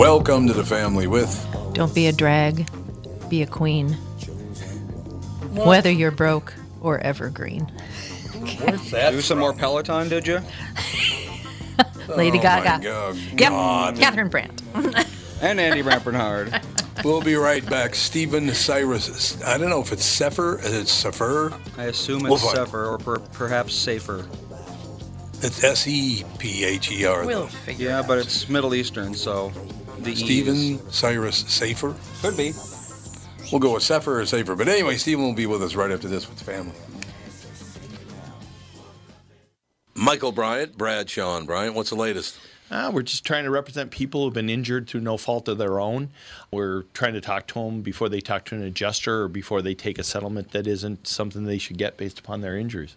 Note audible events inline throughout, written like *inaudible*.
Welcome to the family with Don't be a drag, be a queen. Whether you're broke or evergreen. Do some more Peloton, did you? *laughs* Lady Oh, Gaga. my God. Yep. God. Catherine Brandt. *laughs* And Andy Rampernhard. We'll be right back. Stephen Cyrus. I don't know if it's Sefer. It's Sefer. I assume We'll it's find- Sefer or per- perhaps Safer. It's S E P H E R. We'll figure Yeah, it but it's Middle Eastern, so the E's. Stephen Cyrus Safer. could be. We'll go with Sefer or Safer. But anyway, Stephen will be with us right after this with the family. Michael Bryant, Brad Sean Bryant. What's the latest? Uh, we're just trying to represent people who've been injured through no fault of their own. We're trying to talk to them before they talk to an adjuster or before they take a settlement that isn't something they should get based upon their injuries.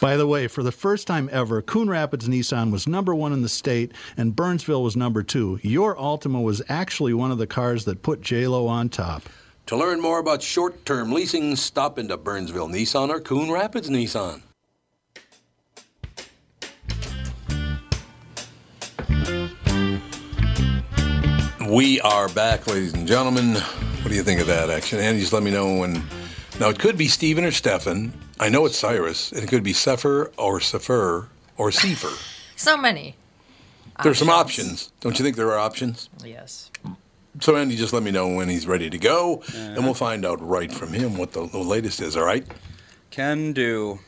By the way, for the first time ever, Coon Rapids Nissan was number one in the state, and Burnsville was number two. Your Altima was actually one of the cars that put JLo on top. To learn more about short-term leasing, stop into Burnsville Nissan or Coon Rapids Nissan. We are back, ladies and gentlemen. What do you think of that action? Andy, just let me know when. Now, it could be Stephen or Stefan. I know it's Cyrus, and it could be Sefer or Sefer or Sefer. *sighs* So many. There's some options. Don't you think there are options? Yes. So, Andy, just let me know when he's ready to go, and we'll find out right from him what the, the latest is, all right? Can do.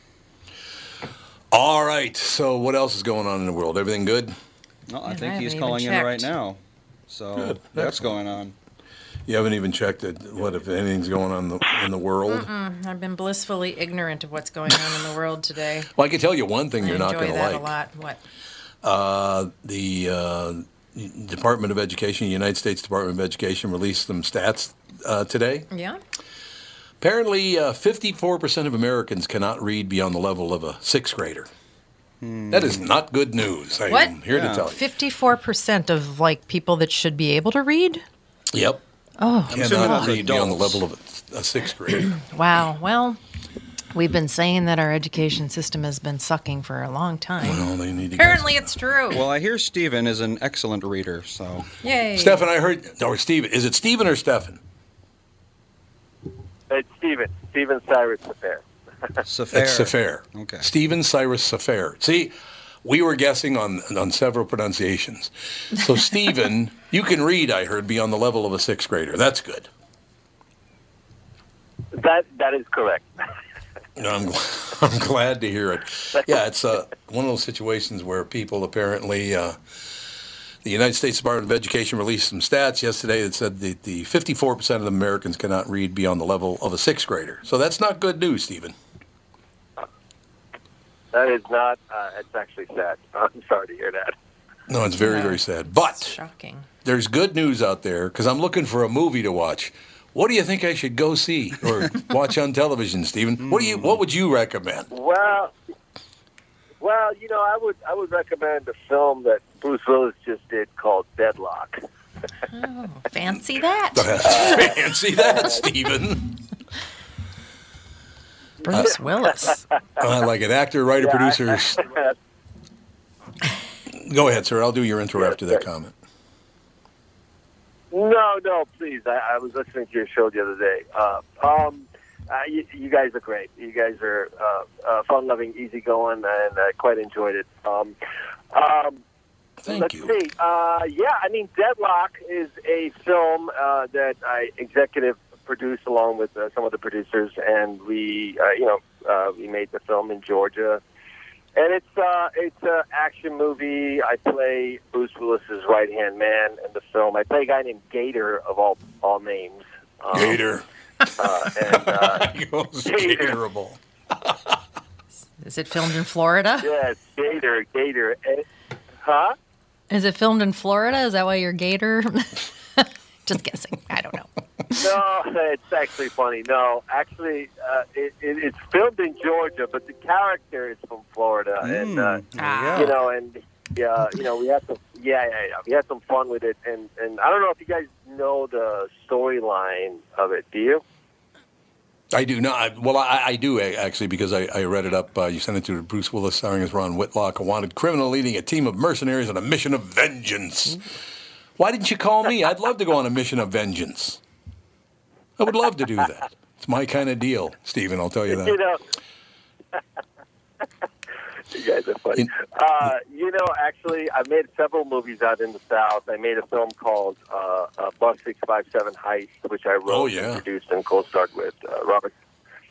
All right. So, what else is going on in the world? Everything good? No, I Man, I think he's haven't even calling in right checked. now. So Good. that's going on. You haven't even checked it, what if anything's going on in the, in the world? I've been blissfully ignorant of what's going on in the world today. Well, I can tell you one thing you're I not going to like. Enjoy that a lot. What? Uh, the uh, Department of Education, United States Department of Education, released some stats uh, today. Yeah. Apparently, uh, 54% of Americans cannot read beyond the level of a sixth grader. That is not good news. I What? am here Yeah. to tell you. Fifty-four percent of like people that should be able to read. Yep. Oh, assuming Cannot that's read beyond the level of a, a sixth *clears throat* grader. wow. Well, we've been saying that our education system has been sucking for a long time. well, they need to get Apparently, it's true. Well, I hear Steven is an excellent reader, so Yay. Stefan, I heard, or Steven, is it Steven or Stefan? It's Steven. Steven Cyrus Affair. Safair. It's Safair. Okay. Steven Cyrus Safair. See, we were guessing on, on several pronunciations. So, *laughs* Stephen, you can read, I heard, beyond the level of a sixth grader. That's good. That that is correct. No, I'm, *laughs* I'm glad to hear it. Yeah, it's uh, one of those situations where people apparently, uh, the United States Department of Education released some stats yesterday that said that the 54% of Americans cannot read beyond the level of a sixth grader. So that's not good news, Stephen. That is not. Uh, it's actually sad. *laughs* I'm sorry to hear that. No, it's very, Yeah. very sad. But shocking. there's good news out there because I'm looking for a movie to watch What do you think I should go see or *laughs* watch on television, Stephen? What do you? What would you recommend? Well, well, you know, I would I would recommend a film that Bruce Willis just did called Deadlock. Oh, fancy that. *laughs* Fancy that, Stephen. Bruce Willis. I *laughs* like it. Actor, writer, Yeah, producer. *laughs* Go ahead, sir. I'll do your intro Yeah, after that sure. comment. No, no, please. I, I was listening to your show the other day. Uh, um, uh, you, you guys are great. You guys are uh, uh, fun-loving, easygoing, and I quite enjoyed it. Um, um, Thank let's you. see. Uh, yeah, I mean, Deadlock is a film uh, that I executive produced along with uh, some of the producers, and we, uh, you know, uh, we made the film in Georgia. And it's uh, it's an action movie. I play Bruce Willis's right hand man in the film. I play a guy named Gator of all all names. Um, Gator. Uh, and uh, *laughs* He Gator. Gatorable. *laughs* Is it filmed in Florida? yes, Gator, Gator. Huh? Is it filmed in Florida? Is that why you're Gator? *laughs* Just guessing. I don't know. No, *laughs* it's actually funny. No, actually, uh, it, it, it's filmed in Georgia, but the character is from Florida, and uh, Ah. you know, and yeah, you know, we had some, yeah, yeah, yeah, we had some fun with it, and and I don't know if you guys know the storyline of it. Do you? I do not. Well, I, I do actually because I, I read it up. Uh, you sent it to Bruce Willis, starring as Ron Whitlock, a wanted criminal leading a team of mercenaries on a mission of vengeance. Why didn't you call me? I'd love to go on a mission of vengeance. I would love to do that. It's my kind of deal, Stephen. I'll tell you that. You know. You guys are funny. In- Uh, you know, actually, I made several movies out in the South. I made a film called uh, uh, Bus Six Five Seven Heist, which I wrote, Oh, yeah. and produced, and co-starred with uh, Robert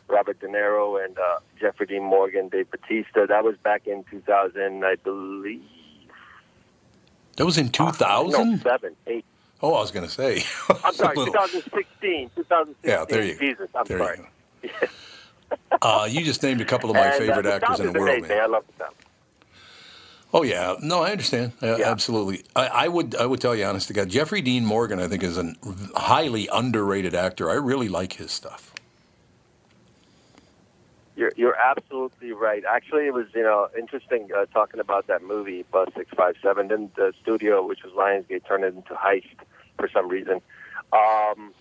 Robert De Niro and uh, Jeffrey Dean Morgan, Dave Batista. That was back in 2000, I believe. That was in No, 2000. seven, eight. Oh, I was going to say. *laughs* I'm sorry, *laughs* little- 2016. 2016. Yeah, there you- go. Jesus, I'm there sorry. you. Uh, you just named a couple of my And, uh, favorite the actors in the world, man. I love the South. Oh yeah, no, I understand. Uh, Yeah. Absolutely, I, I would. I would tell you, honest to God, Jeffrey Dean Morgan, I think, is a highly underrated actor. I really like his stuff. You're you're absolutely right. Actually, it was you know interesting uh, talking about that movie Bus Six Five Seven. Then the studio, which was Lionsgate, turned it into Heist for some reason. Um,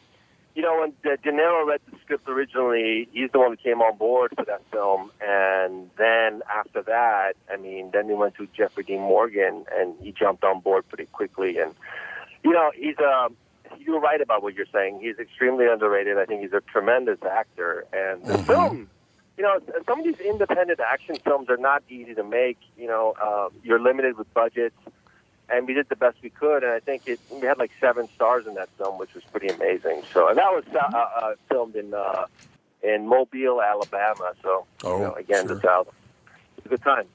you know, when De De Niro read the script originally, he's the one who came on board for that film. And then after that, I mean, then he went to Jeffrey Dean Morgan, and he jumped on board pretty quickly. And you know, he's um, you're right about what you're saying. He's extremely underrated. I think he's a tremendous actor, and the film you know, some of these independent action films are not easy to make. You know, um, you're limited with budgets, and we did the best we could. And I think it, we had like seven stars in that film, which was pretty amazing. So, and that was uh, uh, filmed in uh, in Mobile, Alabama. So, Oh, you know, again, sure. the South. It was a good time.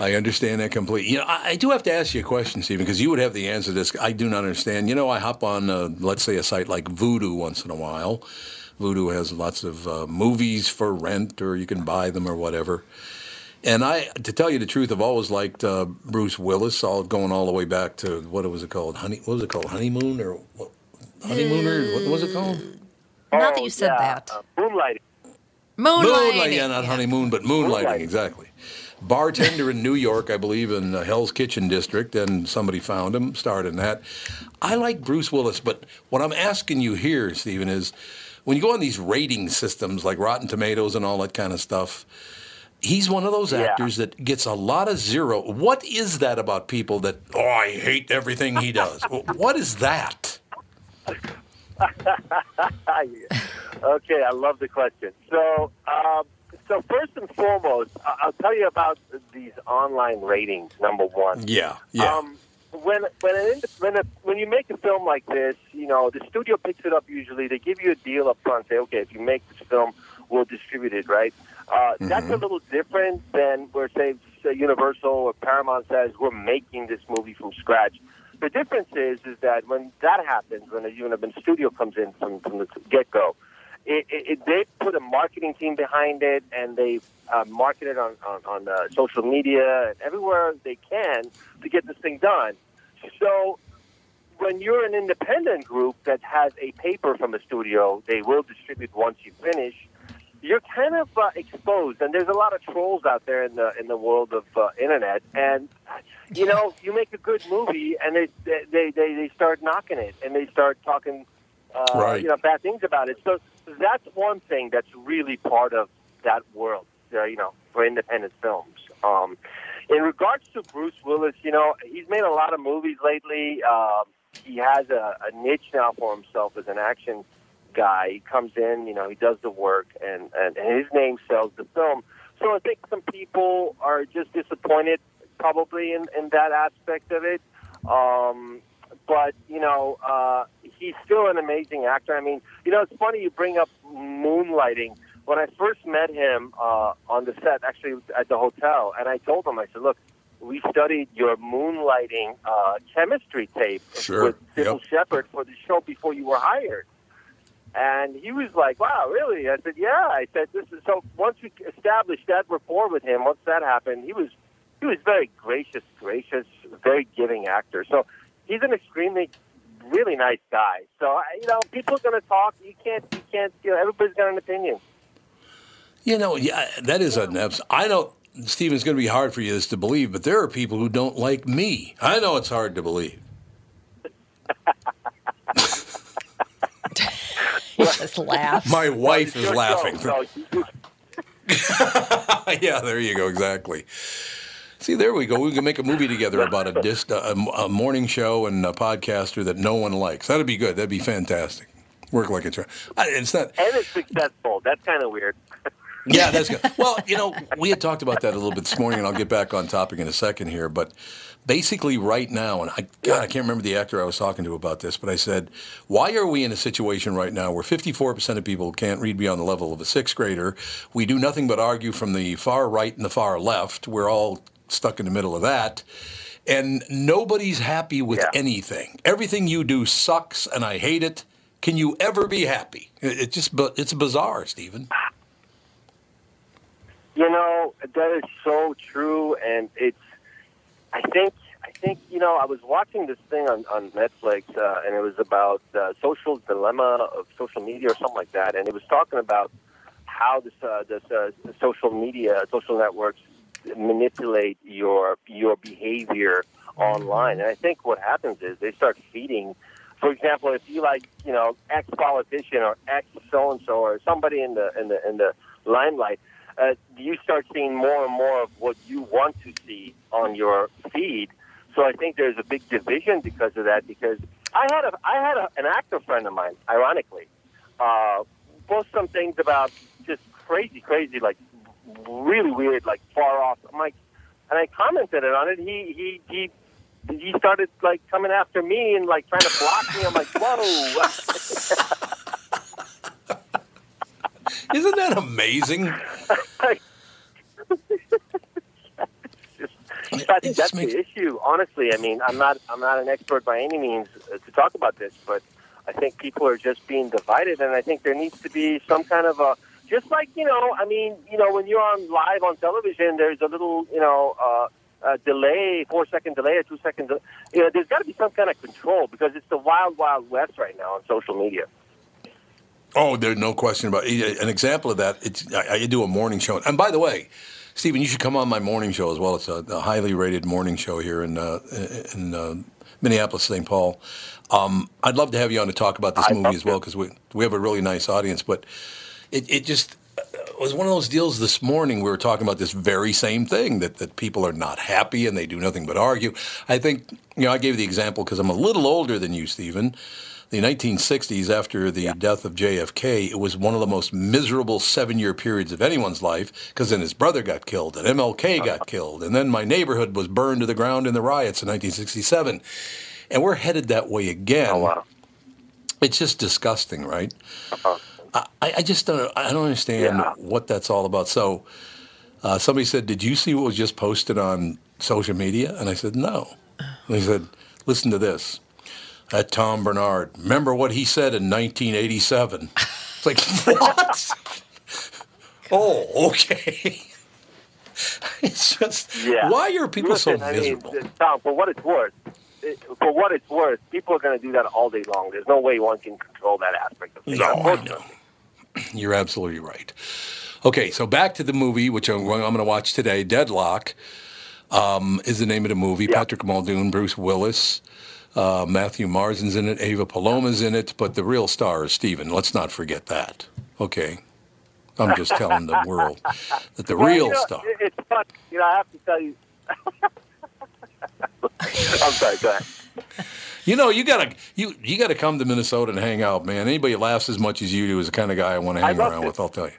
I understand that completely. You know, I, I do have to ask you a question, Stephen, because you would have the answer to this. I do not understand. You know, I hop on, uh, let's say, a site like Vudu once in a while. Vudu has lots of uh, movies for rent, or you can buy them, or whatever. And I, to tell you the truth, I've always liked uh, Bruce Willis. All going all the way back to what was it called? Honey, what was it called? Honeymoon or what? Honeymooner? What was it called? Not that Oh, you said yeah, that. Uh, Moonlighting. Moonlighting. yeah, not honeymoon, but moonlighting, Moonlighting. exactly. Bartender in New York, I believe, in the Hell's Kitchen district, and somebody found him, starred in that. I like Bruce Willis, but what I'm asking you here, Stephen, is when you go on these rating systems like Rotten Tomatoes and all that kind of stuff, he's one of those Yeah. actors that gets a lot of zero. What is that about people that, oh, I hate everything he does? *laughs* what is that? *laughs* okay, I love the question. So, um, so first and foremost, I'll tell you about these online ratings. Number one. Yeah, yeah. Um, when when an, when a, when you make a film like this, you know the studio picks it up. Usually, they give you a deal up front. Say, okay, if you make this film, we'll distribute it. Right? Uh, That's a little different than where say, say Universal or Paramount says we're making this movie from scratch. The difference is is that when that happens, when a you know, when the studio comes in from from the get go, it, it, it, they put a marketing team behind it and they uh, market it on on, on uh, social media and everywhere they can to get this thing done. So when you're an independent group that has a paper from a studio, they will distribute once you finish. You're kind of uh, exposed, and there's a lot of trolls out there in the in the world of uh, internet. And you know, you make a good movie, and they they they, they start knocking it, and they start talking, uh, Right. you know, bad things about it. So that's one thing that's really part of that world, uh, you know, for independent films. Um, in regards to Bruce Willis, you know, he's made a lot of movies lately. Um, he has a, a niche now for himself as an action guy. He comes in, you know, he does the work, and, and, and his name sells the film. So I think some people are just disappointed, probably in, in that aspect of it. Um, but you know, uh, he's still an amazing actor. I mean, you know, it's funny you bring up moonlighting. When I first met him uh, on the set, actually at the hotel, and I told him, I said, "Look, we studied your moonlighting uh, chemistry tape Sure, with Cybill yep. Shepherd for the show before you were hired." And he was like, "Wow, really?" I said, "Yeah." I said, "This is so." Once we established that rapport with him, once that happened, he was he was very gracious, gracious, very giving actor. So he's an extremely really nice guy. So you know, people are going to talk. You can't, you can't. You know, everybody's got an opinion. You know, yeah, that is an abs- I don't. Stephen, it's going to be hard for you this to believe, but there are people who don't like me. I know it's hard to believe. *laughs* He just laughs. My wife is laughing. show, *laughs* yeah, there you go. Exactly. See, there we go. We can make a movie together about a disc, a, a morning show and a podcaster that no one likes. That'd be good. That'd be fantastic. Work like a charm. It's not. and it's successful. That's kind of weird. *laughs* Yeah, that's good. Well, you know, we had talked about that a little bit this morning, and I'll get back on topic in a second here. But basically, right now, and I, God, I can't remember the actor I was talking to about this, but I said, why are we in a situation right now where 54% of people can't read beyond the level of a sixth grader? We do nothing but argue from the far right and the far left. We're all stuck in the middle of that. And nobody's happy with Yeah. anything. Everything you do sucks, and I hate it. Can you ever be happy? It, it just, bu- it's bizarre, Stephen. You know, that is so true, and it's. I think. I think you know. I was watching this thing on on Netflix, uh, and it was about uh, social dilemma of social media or something like that, and it was talking about how this uh, this uh, social media, social networks manipulate your your behavior online. And I think what happens is they start feeding. For example, if you like, you know, X politician or X so and so or somebody in the in the in the limelight, uh, you start seeing more and more of what you want to see on your feed. So I think there's a big division because of that. Because I had a I had a, an actor friend of mine, ironically, uh, post some things about just crazy, crazy, like really weird, like far off. I'm like, and I commented on it. He he he. He started like coming after me and like trying to block me. I'm like, whoa! *laughs* Isn't that amazing? *laughs* I think that's makes- the issue. Honestly, I mean, I'm not I'm not an expert by any means uh, to talk about this, but I think people are just being divided, and I think there needs to be some kind of a just like you know, I mean, you know, when you're on live on television, there's a little you know. Uh, uh, delay, four second delay, or two second, de- you know, there's got to be some kind of control because it's the wild, wild west right now on social media. Oh, there's no question about it. An example of that, it's, I, I do a morning show. And by the way, Stephen, you should come on my morning show as well. It's a, a highly rated morning show here in, uh, in uh, Minneapolis, St. Paul. Um, I'd love to have you on to talk about this I'd movie as well because we, we have a really nice audience. But it, it just uh, was one of those deals this morning. We were talking about this very same thing that, that people are not happy and they do nothing but argue. I think, you know, I gave the example because I'm a little older than you, Stephen. The 1960s, after the death of JFK, it was one of the most miserable seven year periods of anyone's life because then his brother got killed and MLK got killed. And then my neighborhood was burned to the ground in the riots in 1967. And we're headed that way again. Oh wow! It's just disgusting, right? I, I just don't. I don't understand Yeah. what that's all about. So, uh, somebody said, "Did you see what was just posted on social media?" And I said, "No." And he said, "Listen to this." That Tom Barnard. Remember what he said in 1987? It's like *laughs* what? *laughs* oh, okay. *laughs* it's just Yeah. why are people Listen, so I mean, miserable? Tom, for what it's worth, it, for what it's worth, people are going to do that all day long. There's no way one can control that aspect of things. No, I know. *clears throat* You're absolutely right. Okay, so back to the movie, which I'm, I'm going to watch today. Deadlock um, is the name of the movie. Yeah. Patrick Muldoon, Bruce Willis, uh, Matthew Marsden's in it, Ava Paloma's in it, but the real star is Steven. Let's not forget that. Okay. I'm just telling the world that the Well, real you know, star. It's fun. You know, I have to tell you. *laughs* I'm sorry. Go ahead. You know, you gotta you you gotta come to Minnesota and hang out, man. Anybody laughs as much as you do is the kind of guy I want to hang around it. with. I'll tell you.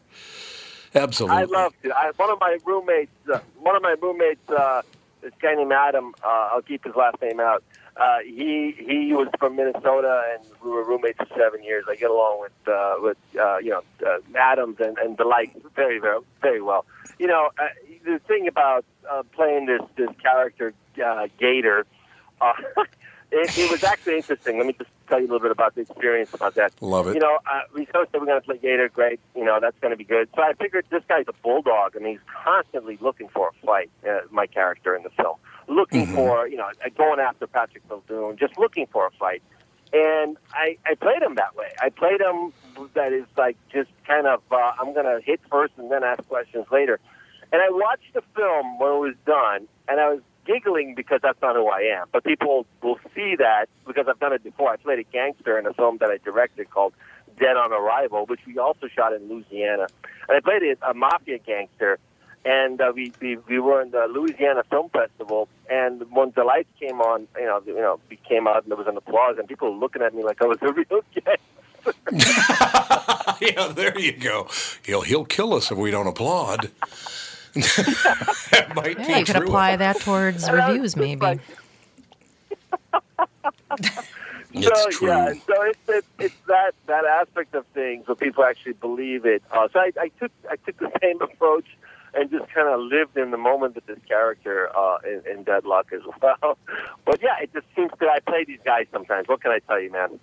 Absolutely. I love it. I, one of my roommates, uh, one of my roommates, uh, this guy named Adam. Uh, I'll keep his last name out. Uh, he he was from Minnesota, and we were roommates for seven years. I get along with uh, with uh, you know uh, Adams and, and the like very very very well. You know uh, the thing about uh, playing this this character uh, Gator. Uh, *laughs* it, it was actually interesting. Let me just tell you a little bit about the experience about that. Love it. You know, uh, we said we're going to play Gator. Great. You know, that's going to be good. So I figured this guy's a bulldog, and he's constantly looking for a fight. Uh, my character in the film, looking for you know, uh, going after Patrick Muldoon, just looking for a fight. And I, I played him that way. I played him that is like just kind of uh, I'm going to hit first and then ask questions later. And I watched the film when it was done, and I was giggling because that's not who I am. But people will see that because I've done it before. I played a gangster in a film that I directed called Dead on Arrival, which we also shot in Louisiana. And I played a, a mafia gangster, and uh, we, we we were in the Louisiana Film Festival. And when the lights came on, you know, you know, we came out and there was an applause, and people were looking at me like I was a *laughs* real gangster. *laughs* yeah, there you go. He'll he'll kill us if we don't applaud. that *laughs* might Yeah, be you could true. apply that towards And I was reviews, maybe. like, It's so, true. Yeah, so it's, it's it's that that aspect of things where people actually believe it. Uh, so I, I took I took the same approach and just kind of lived in the moment with this character uh, in, in Deadlock as *laughs* well. But yeah, it just seems that I play these guys sometimes. What can I tell you, man?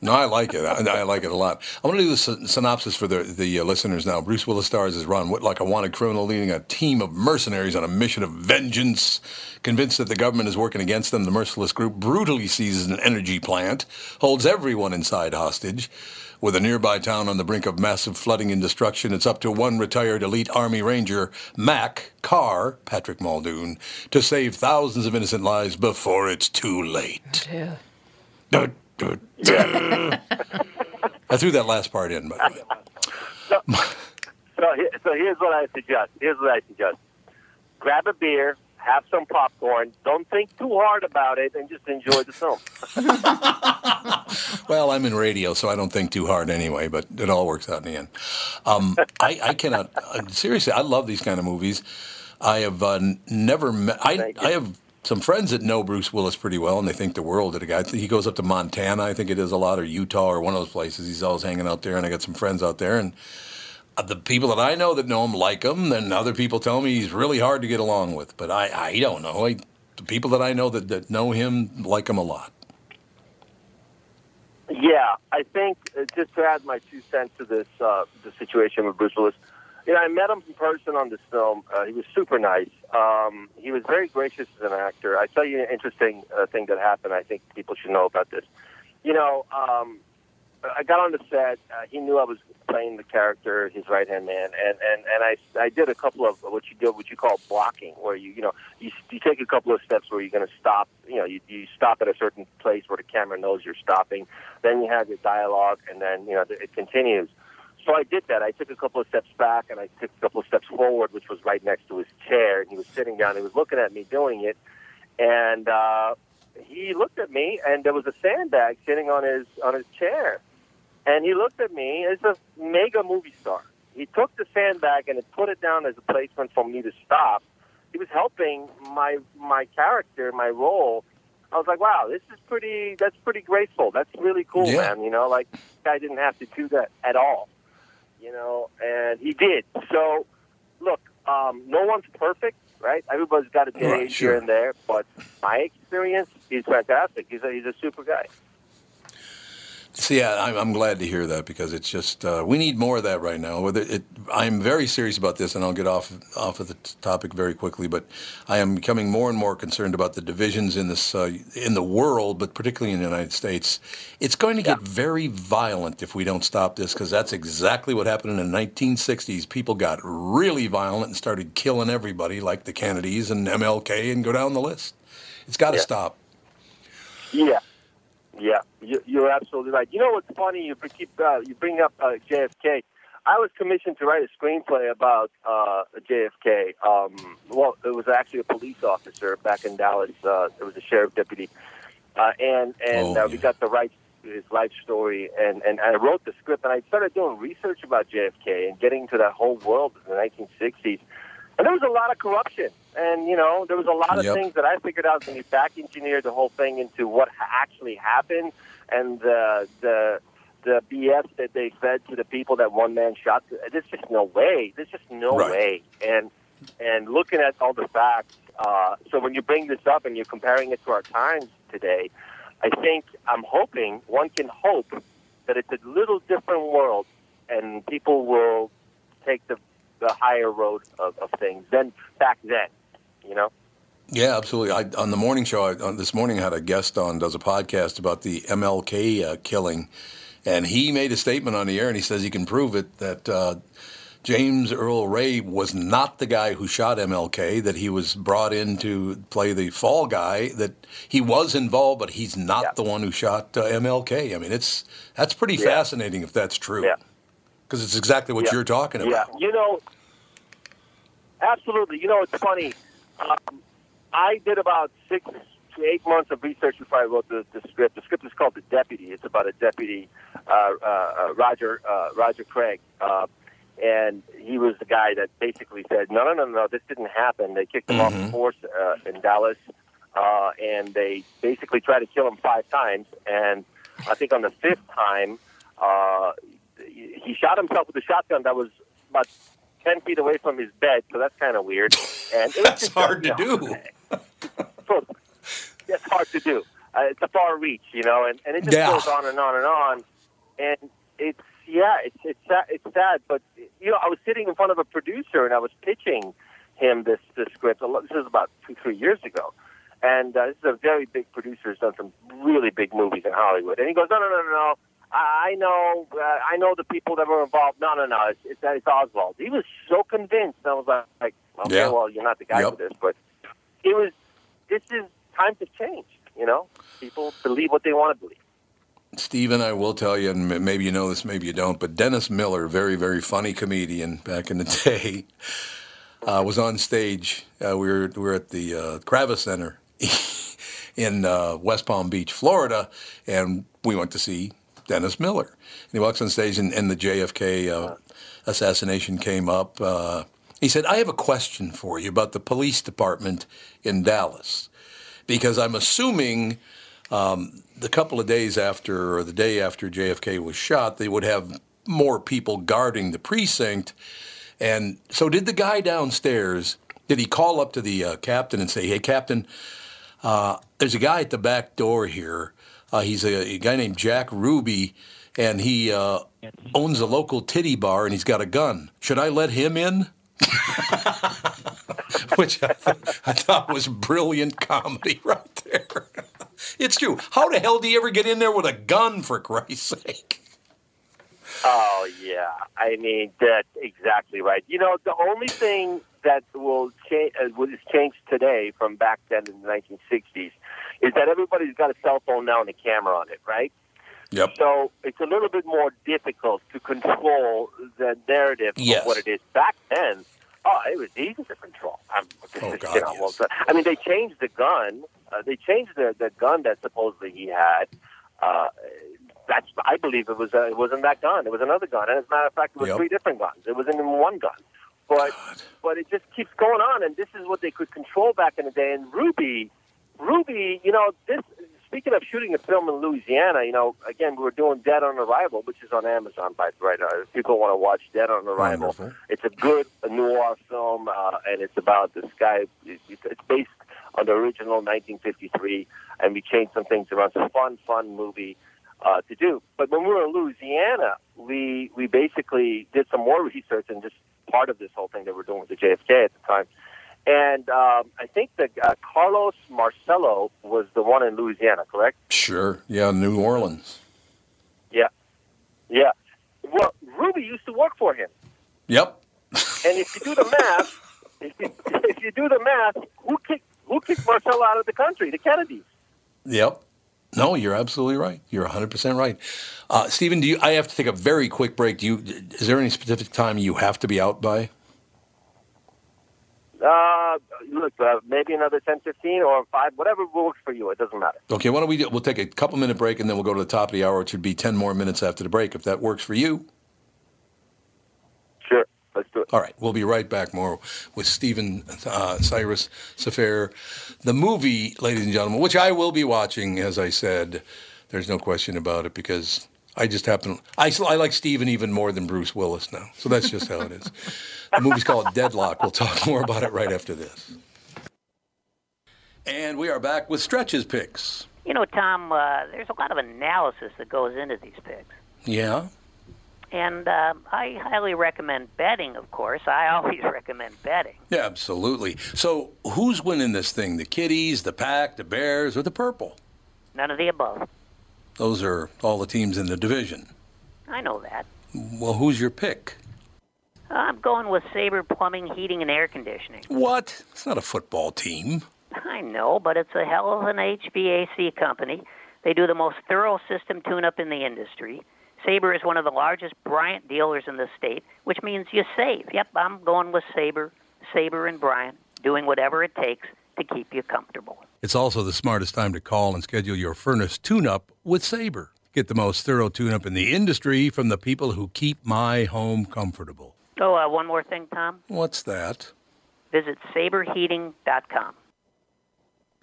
No, I like it. I, I like it a lot. I want to do the synopsis for the the uh, listeners now. Bruce Willis stars as Ron Whitlock, a wanted criminal leading a team of mercenaries on a mission of vengeance. Convinced that the government is working against them, the merciless group brutally seizes an energy plant, holds everyone inside hostage. With a nearby town on the brink of massive flooding and destruction, it's up to one retired elite Army Ranger, Mac Carr, Patrick Muldoon, to save thousands of innocent lives before it's too late. Oh, dun, dun, dun. I threw that last part in, by the way. So, he- so here's what I suggest. Here's what I suggest. Grab a beer, have some popcorn. Don't think too hard about it, and just enjoy the film. *laughs* Well, I'm in radio, so I don't think too hard anyway, but it all works out in the end. Um, I, I cannot, uh, seriously, I love these kind of movies. I have uh, never met, I, I have some friends that know Bruce Willis pretty well, and they think the world of the guy. He goes up to Montana, I think it is a lot, or Utah, or one of those places. He's always hanging out there, and I got some friends out there, and the people that I know that know him like him, then other people tell me he's really hard to get along with. But I, I don't know. I, the people that I know that, that know him like him a lot. Yeah, I think uh, just to add my two cents to this uh, the situation with Bruce Willis. You know, I met him in person on this film. Uh, he was super nice. Um, he was very gracious as an actor. I tell you an interesting uh, thing that happened. I think people should know about this. You know, um, I got on the set. Uh, he knew I was playing the character, his right hand man, and and and I I did a couple of what you do what you call blocking, where you you know you you take a couple of steps where you're going to stop. You know, you you stop at a certain place where the camera knows you're stopping. Then you have your dialogue, and then you know it continues. So I did that. I took a couple of steps back, and I took a couple of steps forward, which was right next to his chair. And he was sitting down. He was looking at me doing it, and uh, he looked at me, and there was a sandbag sitting on his on his chair. And he looked at me as a mega movie star. He took the sandbag and he put it down as a placement for me to stop. He was helping my my character, my role. I was like, wow, this is pretty. That's pretty graceful. That's really cool, Yeah. man. You know, like this guy didn't have to do that at all. You know, and he did. So, look, um, no one's perfect, right? Everybody's got a day Right, here sure. and there, but my experience, he's fantastic. He's a, he's a super guy. So yeah, I'm, I'm glad to hear that because it's just uh, we need more of that right now. Whether it, I'm very serious about this, and I'll get off off of the topic very quickly. But I am becoming more and more concerned about the divisions in this uh, in the world, but particularly in the United States. It's going to get Yeah. very violent if we don't stop this, because that's exactly what happened in the 1960s. People got really violent and started killing everybody, like the Kennedys and MLK, and go down the list. It's got to Yeah. stop. Yeah, yeah, you, you're absolutely right. You know what's funny? You keep uh, you bring up uh, JFK. I was commissioned to write a screenplay about uh, JFK. Um, well, it was actually a police officer back in Dallas. Uh, it was a sheriff deputy, uh, and and Oh, uh, we yeah. got the rights to his life story. And and I wrote the script, and I started doing research about JFK and getting to that whole world in the 1960s. And there was a lot of corruption. And, you know, there was a lot of Yep. things that I figured out when you back engineered the whole thing into what actually happened and the, the, the BS that they fed to the people that one man shot. There's just no way. There's just no Right. way. And, and looking at all the facts, uh, so when you bring this up and you're comparing it to our times today, I think I'm hoping, one can hope that it's a little different world and people will take the, the higher road of, of things than back then, you know? Yeah, absolutely. I, on the morning show I, on this morning, I had a guest on, does a podcast about the MLK uh, killing, and he made a statement on the air, and he says he can prove it that uh, James Earl Ray was not the guy who shot MLK, that he was brought in to play the fall guy, that he was involved, but he's not Yeah. the one who shot uh, MLK. I mean, it's that's pretty Yeah. fascinating if that's true, Yeah. Because it's exactly what Yeah. you're talking about. Yeah, you know, absolutely. You know, it's funny. Um, I did about six to eight months of research before I wrote the, the script. The script is called The Deputy. It's about a deputy, uh, uh, uh, Roger uh, Roger Craig, uh, and he was the guy that basically said, "No, no, no, no, this didn't happen." They kicked him off the force uh, in Dallas, uh, and they basically tried to kill him five times. And I think on the fifth time, uh, he shot himself with a shotgun that was about ten feet away from his bed. So that's kind of weird. And That's just, hard to you know, do. so *laughs* it's hard to do. Uh, it's a far reach, you know, and, and it just Yeah. goes on and on and on. And it's yeah, it's it's sad, it's sad, but you know, I was sitting in front of a producer and I was pitching him this this script. This is about two three years ago, and uh, this is a very big producer who's done some really big movies in Hollywood. And he goes, no, no, no, no, no. I know, uh, I know the people that were involved. No, no, no, it's, it's, it's Oswald. He was so convinced. I was like, like okay, Yeah. well, you're not the guy Yep. for this, but it was. This is times have changed. You know, people believe what they want to believe. Stephen, I will tell you, and maybe you know this, maybe you don't, but Dennis Miller, very, very funny comedian back in the *laughs* day, uh, was on stage. Uh, we, were, we were at the uh, Kravis Center *laughs* in uh, West Palm Beach, Florida, and we went to see Dennis Miller. And he walks on stage, and, and the JFK uh, assassination came up. Uh, he said, I have a question for you about the police department in Dallas, because I'm assuming the couple of days after or the day after JFK was shot, they would have more people guarding the precinct. And so, did the guy downstairs? Did he call up to the uh, captain and say, "Hey, captain, uh, there's a guy at the back door here. Uh, he's a, a guy named Jack Ruby, and he uh, owns a local titty bar, and he's got a gun. Should I let him in?" *laughs* Which I, th- I thought was brilliant comedy *laughs* right there. It's true. How the hell do you ever get in there with a gun, for Christ's sake? Oh yeah, I mean that's exactly right. You know, the only thing that will change, uh, what has changed today from back then in the 1960s, is that everybody's got a cell phone now and a camera on it, right? Yep. So it's a little bit more difficult to control the narrative Yes. of what it is. Back then, oh, it was easy to control. I'm, Oh, you God, know, well, yes. I mean, they changed the gun. Uh, they changed the, the gun that supposedly he had. Uh, that's I believe it was uh, it wasn't that gun. It was another gun. And as a matter of fact, it was Yep. three different guns. It wasn't even one gun. But but it just keeps going on, and this is what they could control back in the day. And Ruby, Ruby, you know, this. Speaking of shooting a film in Louisiana, you know, again, we were doing Dead on Arrival, which is on Amazon by right now. If people want to watch Dead on Arrival, Wonderful. it's a good noir film, uh, and it's about this guy. It's based on the original 1953, and we changed some things around. It's a fun, fun movie. uh, to do. But when we were in Louisiana, we we basically did some more research and just part of this whole thing that we're doing with the JFK at the time. And um, I think that uh, Carlos Marcello was the one in Louisiana, correct? Sure. Yeah, New Orleans. Yeah, yeah. Well, Ruby used to work for him, Yep. and if you do the math, *laughs* if you, if you do the math, who kicked who kicked Marcello out of the country? The Kennedys. Yep. No, you're absolutely right. You're 100% right. Uh, Stephen, do you, I have to take a very quick break. Do you, is there any specific time you have to be out by? Uh, look, uh, maybe another 10, 15 or 5, whatever works for you. It doesn't matter. Okay, why don't we do, we'll take a couple minute break and then we'll go to the top of the hour. It should be 10 more minutes after the break if that works for you. Sure, let's do it. All right, we'll be right back more with Stephen uh, Cyrus Sepher. The movie, ladies and gentlemen, which I will be watching, as I said, there's no question about it because I just happen, I, I like Steven even more than Bruce Willis now. So that's just how it is. The movie's called Deadlock. We'll talk more about it right after this. And we are back with Stretches picks. You know, Tom, uh, there's a lot of analysis that goes into these picks. Yeah? And uh, I highly recommend betting, of course. I always *laughs* recommend betting. Yeah, absolutely. So who's winning this thing? The Kitties, the Pack, the Bears, or the Purple? None of the above. Those are all the teams in the division. I know that. Well, who's your pick? I'm going with Sabre Plumbing, Heating, and Air Conditioning. What? It's not a football team. I know, but it's a hell of an HVAC company. They do the most thorough system tune up in the industry. Sabre is one of the largest Bryant dealers in the state, which means you save. Yep, I'm going with Sabre, Sabre and Bryant, doing whatever it takes to keep you comfortable. It's also the smartest time to call and schedule your furnace tune up with Sabre. Get the most thorough tune up in the industry from the people who keep my home comfortable. Oh, uh, one more thing, Tom. What's that? Visit saberheating.com.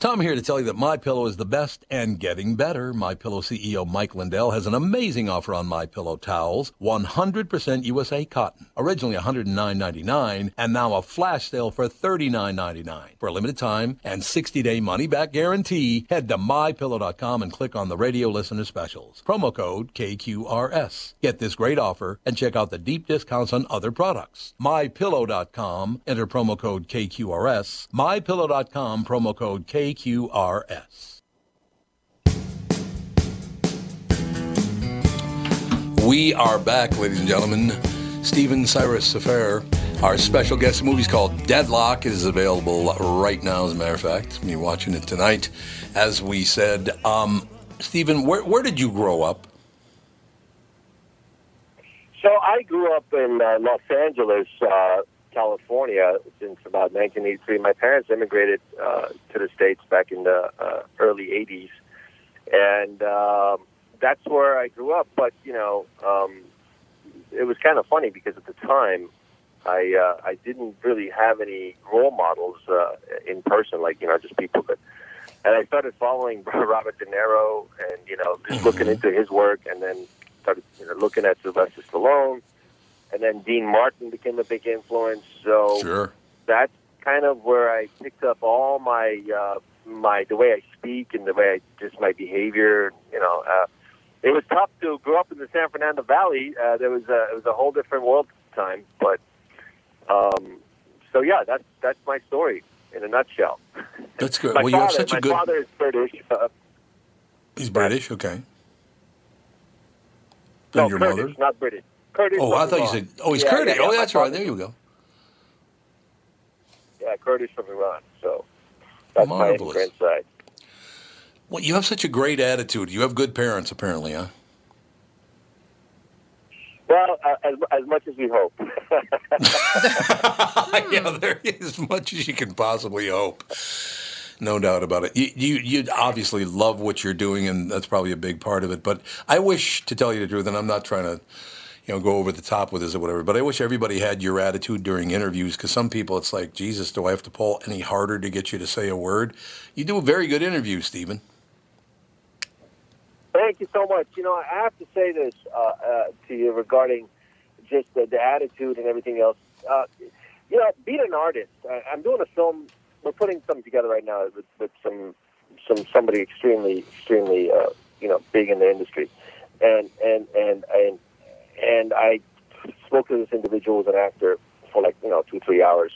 Tom here to tell you that My Pillow is the best and getting better. My Pillow CEO Mike Lindell has an amazing offer on My Pillow towels, 100% USA cotton, originally $109.99 and now a flash sale for $39.99 for a limited time and 60-day money back guarantee. Head to mypillow.com and click on the radio listener specials. Promo code KQRS. Get this great offer and check out the deep discounts on other products. mypillow.com. Enter promo code KQRS. mypillow.com promo code KQRS. KQRS. We are back, ladies and gentlemen. Stephen Cyrus Sepher, our special guest movie is called Deadlock. It is available right now, as a matter of fact. You're watching it tonight. As we said, um, Stephen, where, where did you grow up? So I grew up in uh, Los Angeles, uh, California since about 1983. My parents immigrated uh, to the States back in the uh, early 80s. And um, that's where I grew up. But, you know, um, it was kind of funny because at the time, I uh, I didn't really have any role models uh, in person, like you know, just people that. And I started following *laughs* Robert De Niro, and you know, just looking into his work, and then started you know, looking at Sylvester Stallone, and then Dean Martin became a big influence. So Sure. that's kind of where I picked up all my uh, my the way I speak and the way I just my behavior. You know, uh, it was tough to grow up in the San Fernando Valley. Uh, there was a it was a whole different world at the time, but um, so yeah, that's that's my story in a nutshell. That's good. *laughs* My well, you have such a good. father is British. Uh, He's British. Okay. No, And your Kurdish, mother? not British. Kurdish. Oh, I thought you said. Oh, he's Yeah, Kurdish. yeah, yeah, oh, that's right. There you go. Yeah, Kurdish from Iran. So that's Marvelous. my side. Well, you have such a great attitude. You have good parents, apparently, huh? Well, uh, as, as much as we hope. *laughs* yeah, there is as much as you can possibly hope. No doubt about it. You, you you obviously love what you're doing, and that's probably a big part of it. But I wish, to tell you the truth, and I'm not trying to, you know, go over the top with this or whatever. But I wish everybody had your attitude during interviews, because some people, it's like, Jesus, do I have to pull any harder to get you to say a word? You do a very good interview, Stephen. Thank you so much. You know, I have to say this uh, uh, to you regarding just the, the attitude and everything else. Uh, you know, being an artist, I, I'm doing a film. We're putting something together right now with, with some some somebody extremely extremely uh, you know big in the industry, and and and and and I spoke to this individual as an actor for like you know two three hours,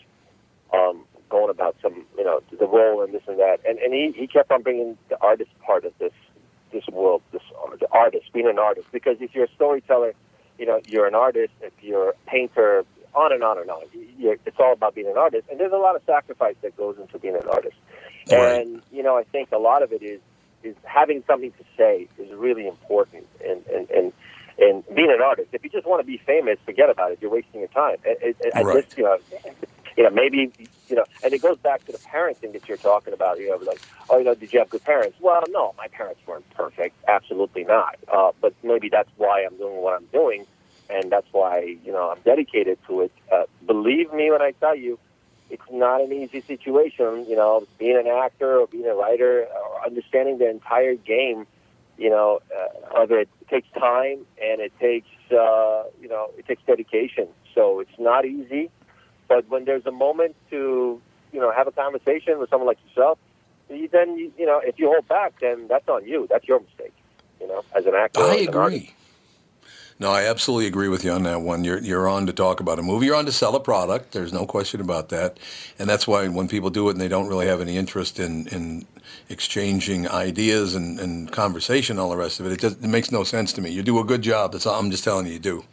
um, going about some you know the role and this and that, and and he he kept on bringing the artist part of this this world, this the artist, being an artist. Because if you're a storyteller, you know, you're an artist. If you're a painter, on and on and on. You're, it's all about being an artist, and there's a lot of sacrifice that goes into being an artist. Right. And you know, I think a lot of it is is having something to say is really important, and and and. And being an artist, if you just want to be famous, forget about it. You're wasting your time. It, it, it, I just, you know, you know, maybe, you know, and it goes back to the parenting that you're talking about. You know, like, oh, you know, did you have good parents? Well, no, my parents weren't perfect. Absolutely not. Uh, but maybe that's why I'm doing what I'm doing, and that's why you know I'm dedicated to it. Uh, believe me when I tell you, it's not an easy situation. You know, being an actor or being a writer or understanding the entire game. You know, uh, of it, it takes time and it takes uh, you know it takes dedication. So it's not easy. But when there's a moment to, you know, have a conversation with someone like yourself, you- then you, you know, if you hold back, then that's on you. That's your mistake. You know, as an actor. I as an artist. agree. No, I absolutely agree with you on that one. You're you're on to talk about a movie. You're on to sell a product. There's no question about that, and that's why when people do it and they don't really have any interest in in exchanging ideas and, and conversation, all the rest of it, it, does, it makes no sense to me. You do a good job. That's all I'm just telling you. You do.